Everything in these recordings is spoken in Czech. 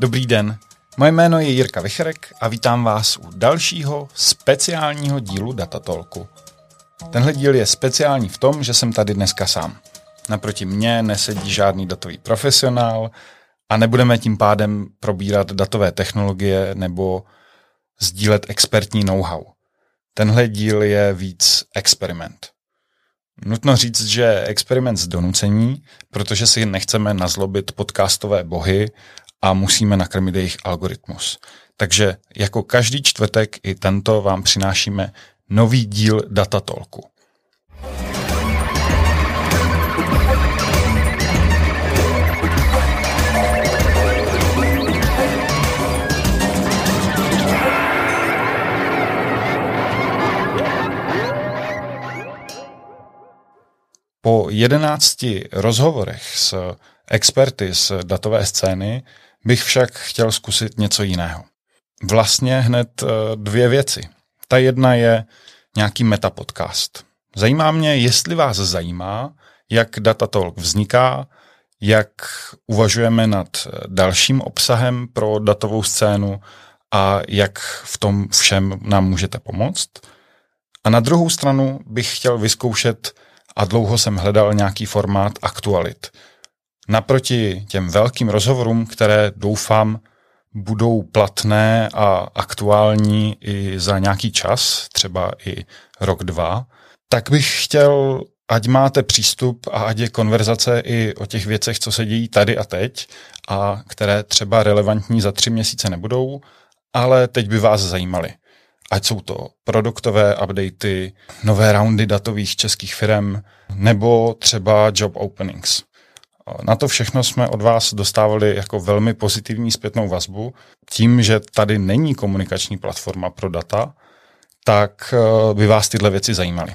Dobrý den, moje jméno je Jirka Vicherek a vítám vás u dalšího speciálního dílu Datatolku. Tenhle díl je speciální v tom, že jsem tady dneska sám. Naproti mně nesedí žádný datový profesionál a nebudeme tím pádem probírat datové technologie nebo sdílet expertní know-how. Tenhle díl je víc experiment. Nutno říct, že experiment z donucení, protože si nechceme nazlobit podcastové bohy a musíme nakrmit jejich algoritmus. Takže jako každý čtvrtek i tento vám přinášíme nový díl Datatolku. Po jedenácti rozhovorech s experty z datové scény bych však chtěl zkusit něco jiného. Vlastně hned eh, dvě věci. Ta jedna je nějaký metapodcast. Zajímá mě, jestli vás zajímá, jak Datatalk vzniká, jak uvažujeme nad eh, dalším obsahem pro datovou scénu a jak v tom všem nám můžete pomoct. A na druhou stranu bych chtěl vyzkoušet a dlouho jsem hledal nějaký formát aktualit. Naproti těm velkým rozhovorům, které doufám budou platné a aktuální i za nějaký čas, třeba i rok, dva, tak bych chtěl, ať máte přístup a ať je konverzace i o těch věcech, co se dějí tady a teď a které třeba relevantní za tři měsíce nebudou, ale teď by vás zajímaly ať jsou to produktové updaty, nové roundy datových českých firm nebo třeba job openings. Na to všechno jsme od vás dostávali jako velmi pozitivní zpětnou vazbu. Tím, že tady není komunikační platforma pro data, tak eh, by vás tyhle věci zajímaly.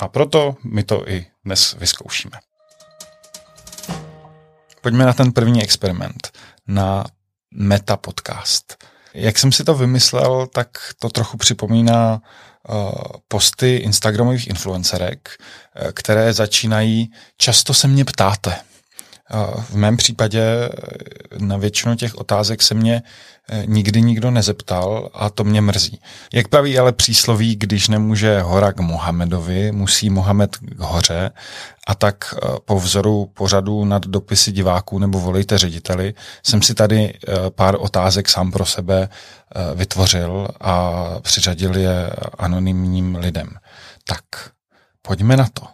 A proto my to i dnes vyzkoušíme. Pojďme na ten první experiment, na Meta Podcast. Jak jsem si to vymyslel, tak to trochu připomíná uh, posty Instagramových influencerek, uh, které začínají, často se mě ptáte. V mém případě na většinu těch otázek se mě nikdy nikdo nezeptal a to mě mrzí. Jak praví ale přísloví, když nemůže hora k Mohamedovi, musí Mohamed k hoře a tak eh, po vzoru pořadu nad dopisy diváků nebo volejte řediteli jsem si tady eh, pár otázek sám pro sebe eh, vytvořil a přiřadil je anonymním lidem. Tak pojďme na to.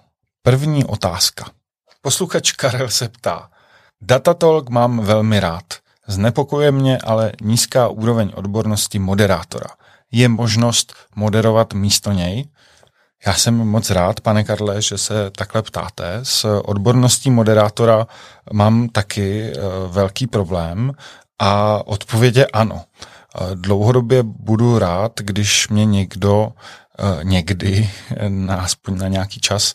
První otázka. Posluchač Karel se ptá. Datatalk mám velmi rád. Znepokuje mě ale nízká úroveň odbornosti moderátora. Je možnost moderovat místo něj? Já jsem moc rád, pane Karle, že se takhle ptáte. S odborností moderátora mám taky uh, velký problém a odpověď ano. Uh, dlouhodobě budu rád, když mě někdo uh, někdy, na, aspoň na nějaký čas,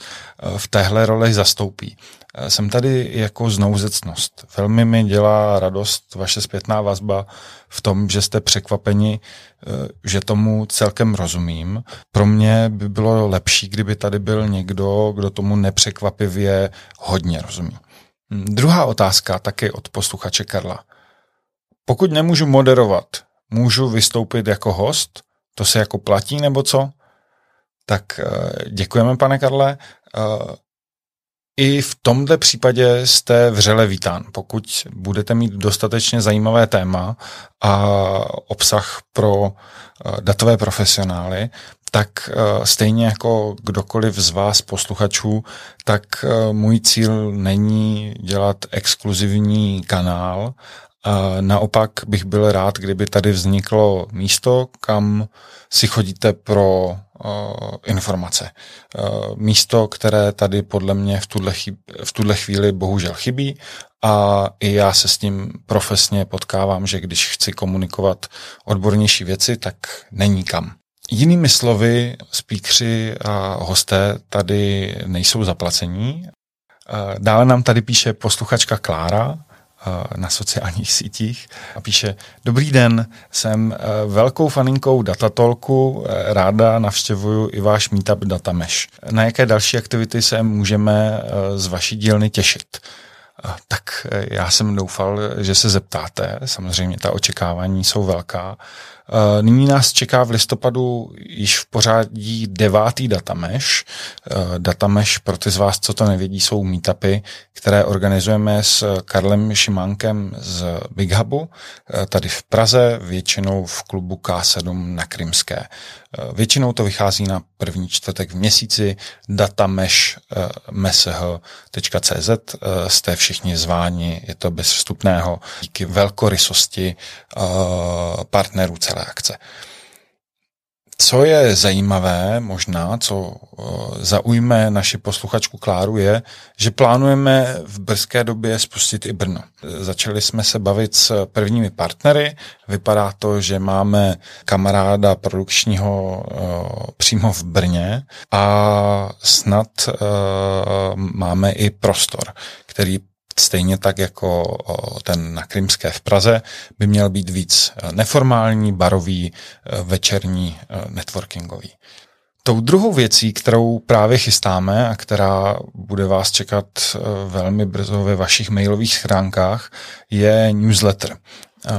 v téhle roli zastoupí. Jsem tady jako znouzecnost. Velmi mi dělá radost vaše zpětná vazba v tom, že jste překvapeni, eh, že tomu celkem rozumím. Pro mě by bylo lepší, kdyby tady byl někdo, kdo tomu nepřekvapivě hodně rozumí. Hm, druhá otázka taky od posluchače Karla. Pokud nemůžu moderovat, můžu vystoupit jako host? To se jako platí nebo co? Tak eh, děkujeme, pane Karle. I v tomto případě jste vřele vítán. Pokud budete mít dostatečně zajímavé téma a obsah pro eh, datové profesionály, tak eh, stejně jako kdokoliv z vás posluchačů, tak eh, můj cíl není dělat exkluzivní kanál, naopak bych byl rád, kdyby tady vzniklo místo, kam si chodíte pro uh, informace. Uh, místo, které tady podle mě v tuhle, chyb, v tuhle chvíli bohužel chybí a i já se s tím profesně potkávám, že když chci komunikovat odbornější věci, tak není kam. Jinými slovy, speakři a hosté tady nejsou zaplacení. Dále nám tady píše posluchačka Klára, na sociálních sítích a píše Dobrý den, jsem eh, velkou faninkou Datatolku, eh, ráda navštěvuju i váš meetup Datamesh. Na jaké další aktivity se můžeme eh, z vaší dílny těšit? tak já jsem doufal, že se zeptáte. Samozřejmě ta očekávání jsou velká. Eh, nyní nás čeká v listopadu již v pořádí devátý datameš. Eh, datameš pro ty z vás, co to nevědí, jsou meetupy, které organizujeme s Karlem Šimánkem z Big Hubu, eh, tady v Praze, většinou v klubu K7 na Krymské. Většinou to vychází na první čtvrtek v měsíci datameš.cz jste všichni zváni, je to bez vstupného díky velkorysosti partnerů celé akce. Co je zajímavé, možná, co eh, zaujme naši posluchačku Kláru, je, že plánujeme v brzké době spustit i Brno. Začali jsme se bavit s prvními partnery. Vypadá to, že máme kamaráda produkčního uh, přímo v Brně a snad uh, máme i prostor, který stejně tak jako ten na Krymské v Praze, by měl být víc e, neformální, barový, e, večerní, e, networkingový. Tou druhou věcí, kterou právě chystáme a která bude vás čekat velmi brzo ve vašich mailových schránkách, je newsletter. Eh,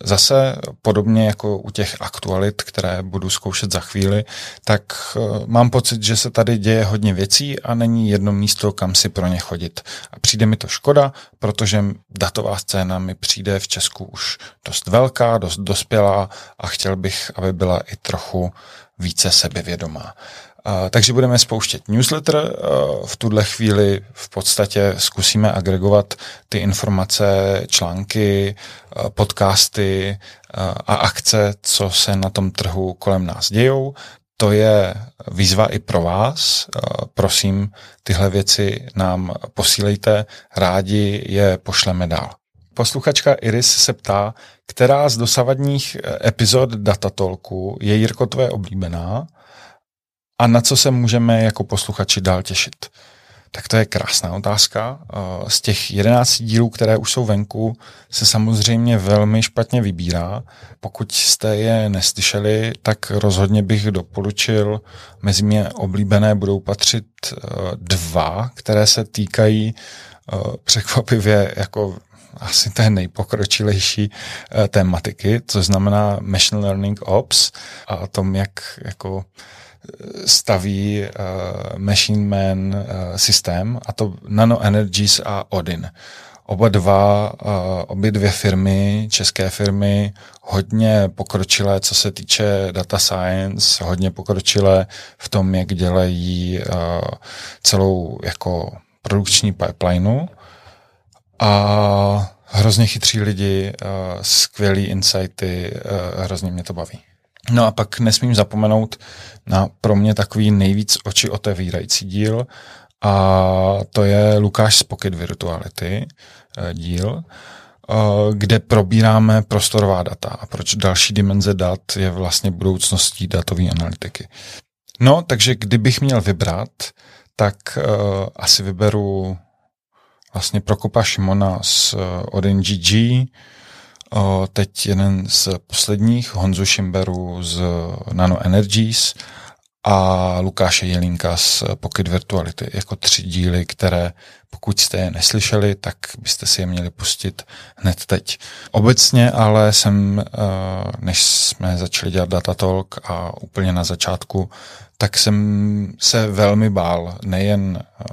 zase podobně jako u těch aktualit, které budu zkoušet za chvíli, tak eh, mám pocit, že se tady děje hodně věcí a není jedno místo, kam si pro ně chodit. A přijde mi to škoda, protože datová scéna mi přijde v Česku už dost velká, dost dospělá a chtěl bych, aby byla i trochu více sebevědomá. Takže budeme spouštět newsletter. V tuhle chvíli v podstatě zkusíme agregovat ty informace, články, podcasty a akce, co se na tom trhu kolem nás dějou. To je výzva i pro vás. Prosím, tyhle věci nám posílejte, rádi je pošleme dál. Posluchačka Iris se ptá, která z dosavadních epizod Datatolku je Jirko tvoje oblíbená a na co se můžeme jako posluchači dál těšit? Tak to je krásná otázka. Eh, z těch 11 dílů, které už jsou venku, se samozřejmě velmi špatně vybírá. Pokud jste je neslyšeli, tak rozhodně bych doporučil. Mezi mě oblíbené budou patřit eh, dva, které se týkají eh, překvapivě jako asi té nejpokročilejší tématiky, co znamená Machine Learning Ops a o tom, jak jako staví uh, Machine Man uh, systém, a to Nano Energies a Odin. Oba dva, uh, obě dvě firmy, české firmy, hodně pokročilé, co se týče data science, hodně pokročilé v tom, jak dělají uh, celou jako produkční pipelineu a hrozně chytří lidi, uh, skvělý insighty, uh, hrozně mě to baví. No a pak nesmím zapomenout na pro mě takový nejvíc oči otevírající díl a to je Lukáš z Pocket Virtuality eh, díl, eh, kde probíráme prostorová data a proč další dimenze dat je vlastně budoucností datové analytiky. No, takže kdybych měl vybrat, tak uh, asi vyberu vlastně Prokopa Šimona z uh, Odin GG, O, teď jeden z posledních, Honzu Šimberu z Nano Energies a Lukáše Jelínka z Pocket Virtuality, jako tři díly, které pokud jste je neslyšeli, tak byste si je měli pustit hned teď. Obecně ale jsem, eh, než jsme začali dělat Datatalk a úplně na začátku, tak jsem se velmi bál nejen eh,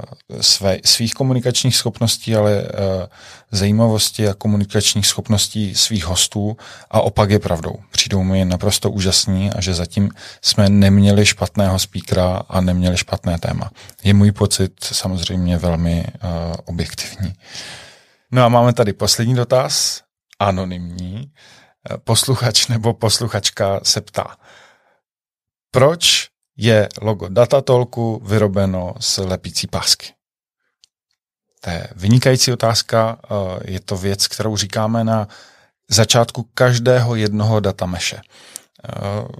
své, svých komunikačních schopností, ale eh, zajímavosti a komunikačních schopností svých hostů a opak je pravdou. Přijdou mi naprosto úžasní a že zatím jsme neměli špatného speakera a neměli špatné téma. Je můj pocit samozřejmě velmi uh, objektivní. No a máme tady poslední dotaz, anonymní. Posluchač nebo posluchačka se ptá, proč je logo Datatolku vyrobeno z lepící pásky? To je vynikající otázka. Eh, je to věc, kterou říkáme na začátku každého jednoho datameše. Eh,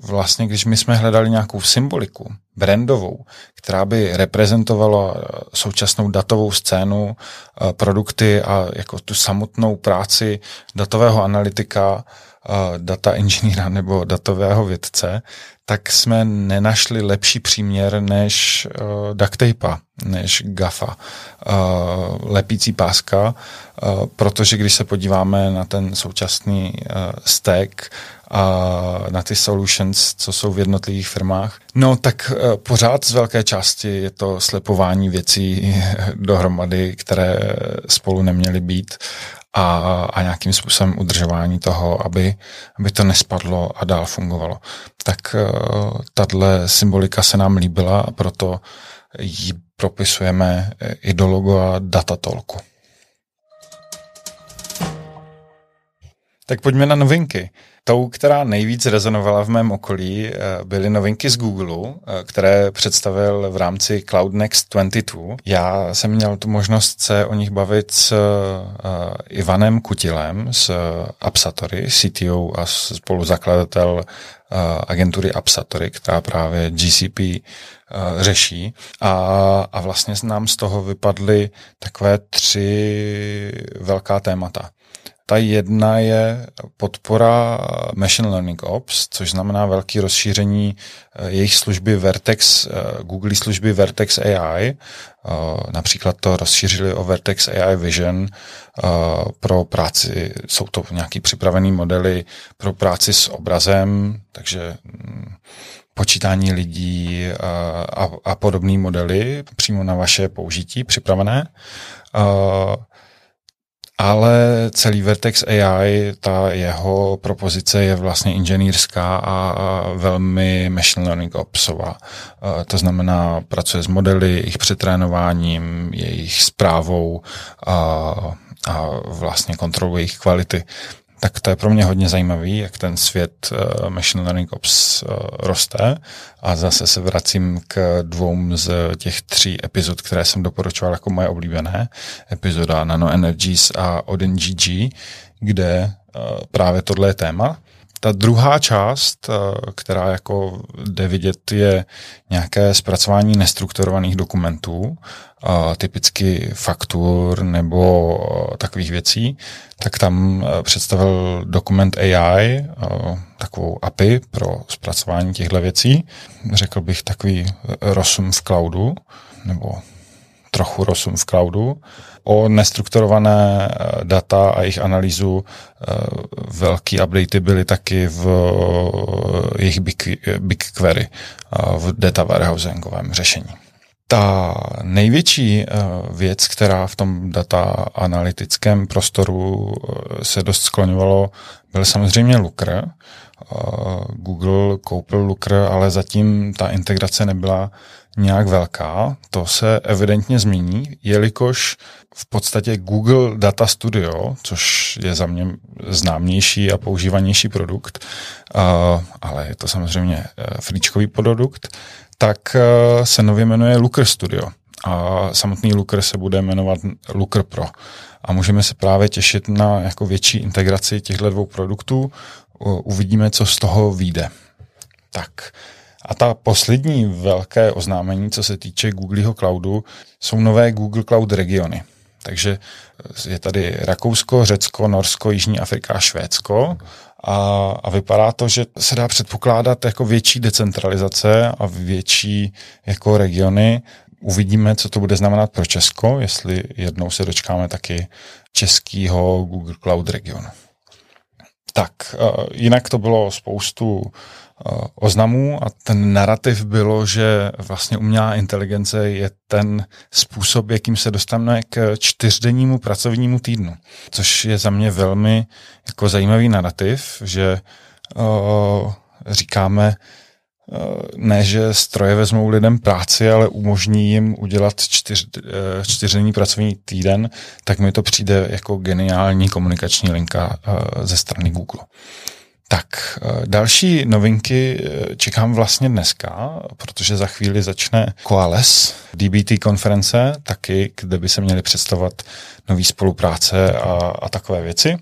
vlastně, když my jsme hledali nějakou symboliku brandovou, která by reprezentovala eh, současnou datovou scénu, produkty a jako tu samotnou práci datového analytika, data inženýra nebo datového vědce, tak jsme nenašli lepší příměr než uh, než GAFA, uh, lepící páska, uh, protože když se podíváme na ten současný uh, stack a na ty solutions, co jsou v jednotlivých firmách, no tak uh, pořád z velké části je to slepování věcí dohromady, které spolu neměly být a, a nějakým způsobem udržování toho, aby, aby to nespadlo a dál fungovalo. Tak uh, tahle symbolika se nám líbila a proto ji propisujeme i do logo a datatolku. Tak pojďme na novinky. Tou, která nejvíc rezonovala v mém okolí, eh, byly novinky z Google, eh, které představil v rámci Cloud Next 22. Já jsem měl tu možnost se o nich bavit s eh, Ivanem Kutilem z Apsatory, CTO a spoluzakladatel agentury Apsatory, která právě GCP řeší. A, a vlastně nám z toho vypadly takové tři velká témata. Ta jedna je podpora Machine Learning Ops, což znamená velké rozšíření eh, jejich služby Vertex, eh, Google služby Vertex AI. Eh, například to rozšířili o Vertex AI Vision pro práci, jsou to nějaký připravený modely pro práci s obrazem, takže mm, počítání lidí a, a podobné modely přímo na vaše použití připravené ale celý Vertex AI, ta jeho propozice je vlastně inženýrská a velmi machine learning opsová. To znamená, pracuje s modely, jejich přetrénováním, jejich zprávou a, a vlastně kontroluje jejich kvality tak to je pro mě hodně zajímavý, jak ten svět uh, Machine Learning Ops uh, roste. A zase se vracím k dvou z těch tří epizod, které jsem doporučoval jako moje oblíbené. Epizoda Nano Energies a Odin GG, kde uh, právě tohle je téma. Ta druhá část, která jako jde vidět, je nějaké zpracování nestrukturovaných dokumentů typicky faktur nebo takových věcí, tak tam představil dokument AI, takovou API pro zpracování těchto věcí. Řekl bych takový rosum v cloudu, nebo trochu rosum v cloudu. O nestrukturované e, data a jejich analýzu velký updaty byly taky v jejich BigQuery, v data warehousingovém řešení. Ta největší eh, věc, která v tom data analytickém prostoru eh, se dost skloňovalo, byl samozřejmě. Eh, Google koupil Looker, ale zatím ta integrace nebyla nějak velká. To se evidentně změní, jelikož v podstatě Google Data Studio, což je za mě známější a používanější produkt, ale je to samozřejmě fričkový produkt, tak eh, se nově jmenuje Looker Studio a samotný Looker se bude jmenovat Looker Pro. A můžeme se právě těšit na jako větší integraci těchto dvou produktů. Uvidíme, co z toho vyjde. Tak. A ta poslední velké oznámení, co se týče Googleho cloudu, jsou nové Google Cloud regiony. Takže je tady Rakousko, Řecko, Norsko, Jižní Afrika a Švédsko a, a vypadá to, že se dá předpokládat jako větší decentralizace a větší jako regiony. Uvidíme, co to bude znamenat pro Česko, jestli jednou se dočkáme taky českého Google Cloud regionu. Tak, jinak to bylo spoustu Eh, oznamů a ten narrativ bylo, že vlastně umělá inteligence je ten způsob, jakým se dostaneme k čtyřdennímu pracovnímu týdnu, což je za mě velmi jako zajímavý narrativ, že uh, říkáme, ne, že stroje vezmou lidem práci, ale umožní jim udělat čtyř, uh, čtyřdenní pracovní týden, tak mi to přijde jako geniální komunikační linka ze strany Google. Tak, eh, další novinky eh, čekám vlastně dneska, protože za chvíli začne Coales, DBT konference, taky, kde by se měly představovat nový spolupráce a, a takové věci.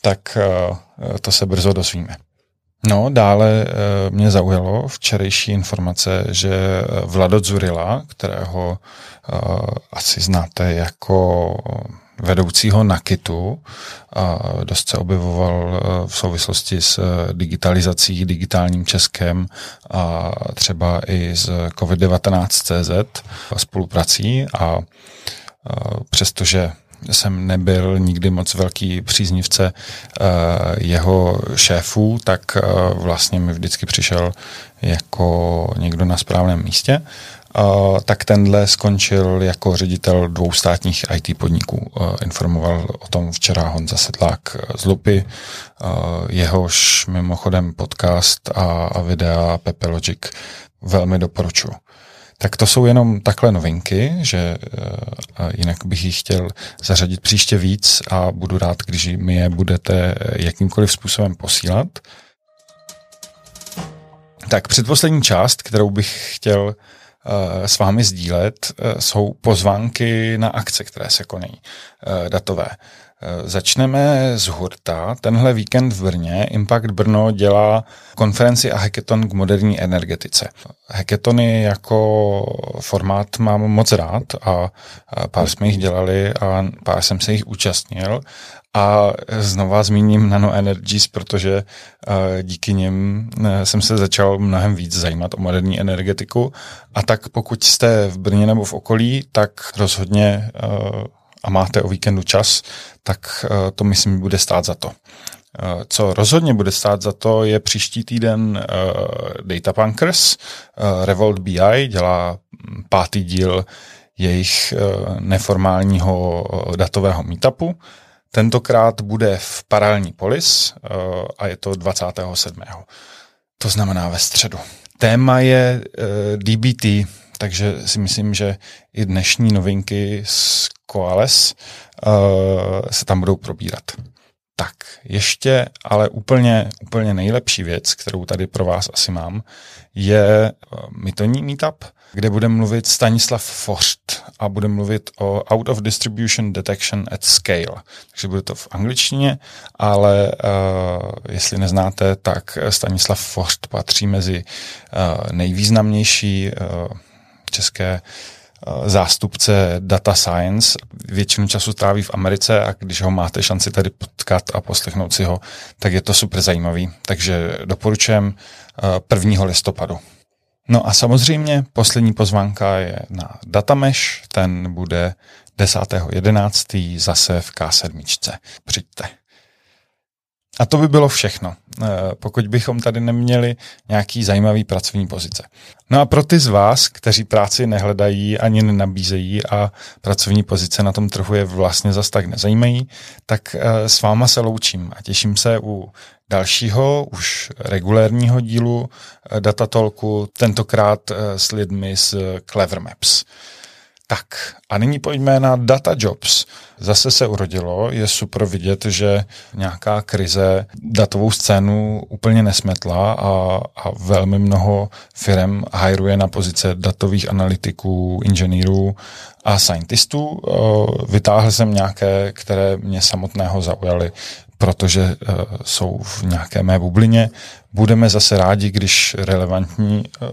Tak eh, to se brzo dozvíme. No, dále mě zaujalo včerejší informace, že Vlado Zurila, kterého asi znáte jako vedoucího Nakitu. A dost se objevoval v souvislosti s digitalizací, digitálním Českem a třeba i s COVID-19 CZ spoluprací a přestože jsem nebyl nikdy moc velký příznivce uh, jeho šéfů, tak uh, vlastně mi vždycky přišel jako někdo na správném místě. Uh, tak tenhle skončil jako ředitel dvou státních IT podniků. Uh, informoval o tom včera Honza Sedlák z Lupy, uh, jehož mimochodem podcast a, a videa Pepe Logic velmi doporučuji. Tak to jsou jenom takhle novinky, že uh, jinak bych jich chtěl zařadit příště víc a budu rád, když mi je budete jakýmkoliv způsobem posílat. Tak předposlední část, kterou bych chtěl uh, s vámi sdílet, uh, jsou pozvánky na akce, které se konají, datové. Eh, začneme z hurta. Tenhle víkend v Brně Impact Brno dělá konferenci a hackathon k moderní energetice. Hackathony jako formát mám moc rád a pár jsme jich dělali a pár jsem se jich účastnil. A znova zmíním Nano Energies, protože eh, díky nim eh, jsem se začal mnohem víc zajímat o moderní energetiku. A tak pokud jste v Brně nebo v okolí, tak rozhodně a máte o víkendu čas, tak eh, to myslím bude stát za to. Eh, co rozhodně bude stát za to, je příští týden uh, Data Punkers. Revolt BI dělá hm, pátý díl jejich neformálního datového meetupu. Tentokrát bude v paralelní polis a je to 27. To znamená ve středu. Téma je DBT, takže si myslím, že i dnešní novinky z Koales uh, se tam budou probírat. Tak, ještě ale úplně, úplně nejlepší věc, kterou tady pro vás asi mám, je eh, mytoní meetup, kde bude mluvit Stanislav Forst a bude mluvit o Out of Distribution Detection at Scale. Takže bude to v angličtině, ale uh, jestli neznáte, tak Stanislav Forst patří mezi uh, nejvýznamnější uh, české eh, zástupce data science. Většinu času tráví v Americe a když ho máte šanci tady potkat a poslechnout si ho, tak je to super zajímavý. Takže doporučujem 1. Eh, listopadu. No a samozřejmě poslední pozvánka je na Datamesh, ten bude 10.11. zase v K7. Přijďte. A to by bylo všechno, eh, pokud bychom tady neměli nějaký zajímavý pracovní pozice. No a pro ty z vás, kteří práci nehledají ani nenabízejí a pracovní pozice na tom trhu je vlastně zas tak nezajímají, tak eh, s váma se loučím a těším se u dalšího, už regulérního dílu eh, Datatolku, tentokrát s lidmi z Clever Maps. Tak a nyní pojďme na Data Jobs. Zase se urodilo, je super vidět, že nějaká krize datovou scénu úplně nesmetla a, a velmi mnoho firm hajruje na pozice datových analytiků, inženýrů a scientistů. Vytáhl jsem nějaké, které mě samotného zaujaly protože uh, jsou v nějaké mé bublině. Budeme zase rádi, když relevantní uh,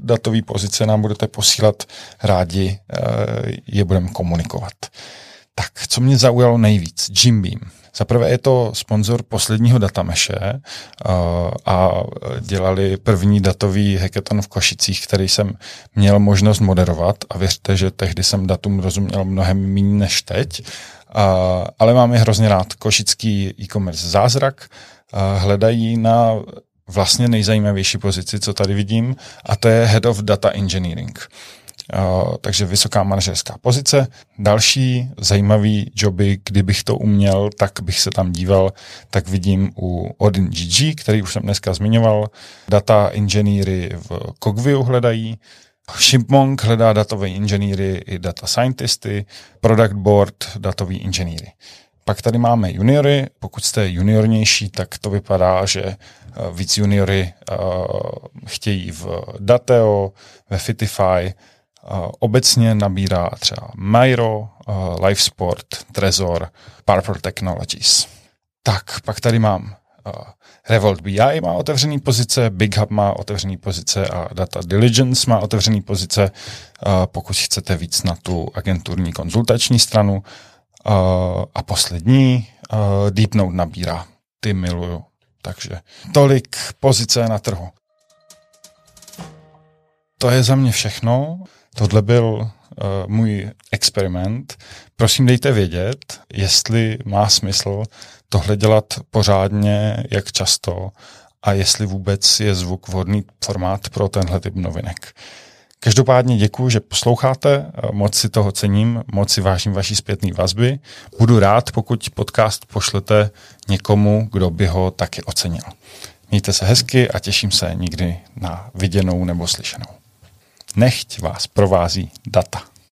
datové pozice nám budete posílat, rádi uh, je budeme komunikovat. Tak, co mě zaujalo nejvíc? Jim Beam. Za prvé je to sponzor posledního datameše a dělali první datový hackathon v Košicích, který jsem měl možnost moderovat a věřte, že tehdy jsem datum rozuměl mnohem méně než teď Uh, ale mám je hrozně rád. Košický e-commerce zázrak uh, hledají na vlastně nejzajímavější pozici, co tady vidím, a to je Head of Data Engineering. Uh, takže vysoká manažerská pozice. Další zajímavý joby, kdybych to uměl, tak bych se tam díval, tak vidím u Odin GG, který už jsem dneska zmiňoval. Data inženýry v Cogview hledají, Chipmunk hledá datové inženýry i data scientisty, product board datový inženýry. Pak tady máme juniory. Pokud jste juniornější, tak to vypadá, že eh, víc juniory uh, chtějí v Dateo, ve Fitify. Uh, obecně nabírá třeba Myro, uh, Lifesport, Trezor, Purple Technologies. Tak, pak tady mám Revolt BI má otevřený pozice, Big Hub má otevřený pozice a Data Diligence má otevřený pozice, pokud chcete víc na tu agenturní konzultační stranu. a poslední uh, Deep Note nabírá. Ty miluju. Takže tolik pozice na trhu. To je za mě všechno. Tohle byl uh, můj experiment. Prosím, dejte vědět, jestli má smysl tohle dělat pořádně, jak často a jestli vůbec je zvuk vhodný formát pro tenhle typ novinek. Každopádně děkuji, že posloucháte, moc si toho cením, moc si vážím vaší zpětné vazby. Budu rád, pokud podcast pošlete někomu, kdo by ho taky ocenil. Mějte se hezky a těším se někdy na viděnou nebo slyšenou. Nechť vás provází data.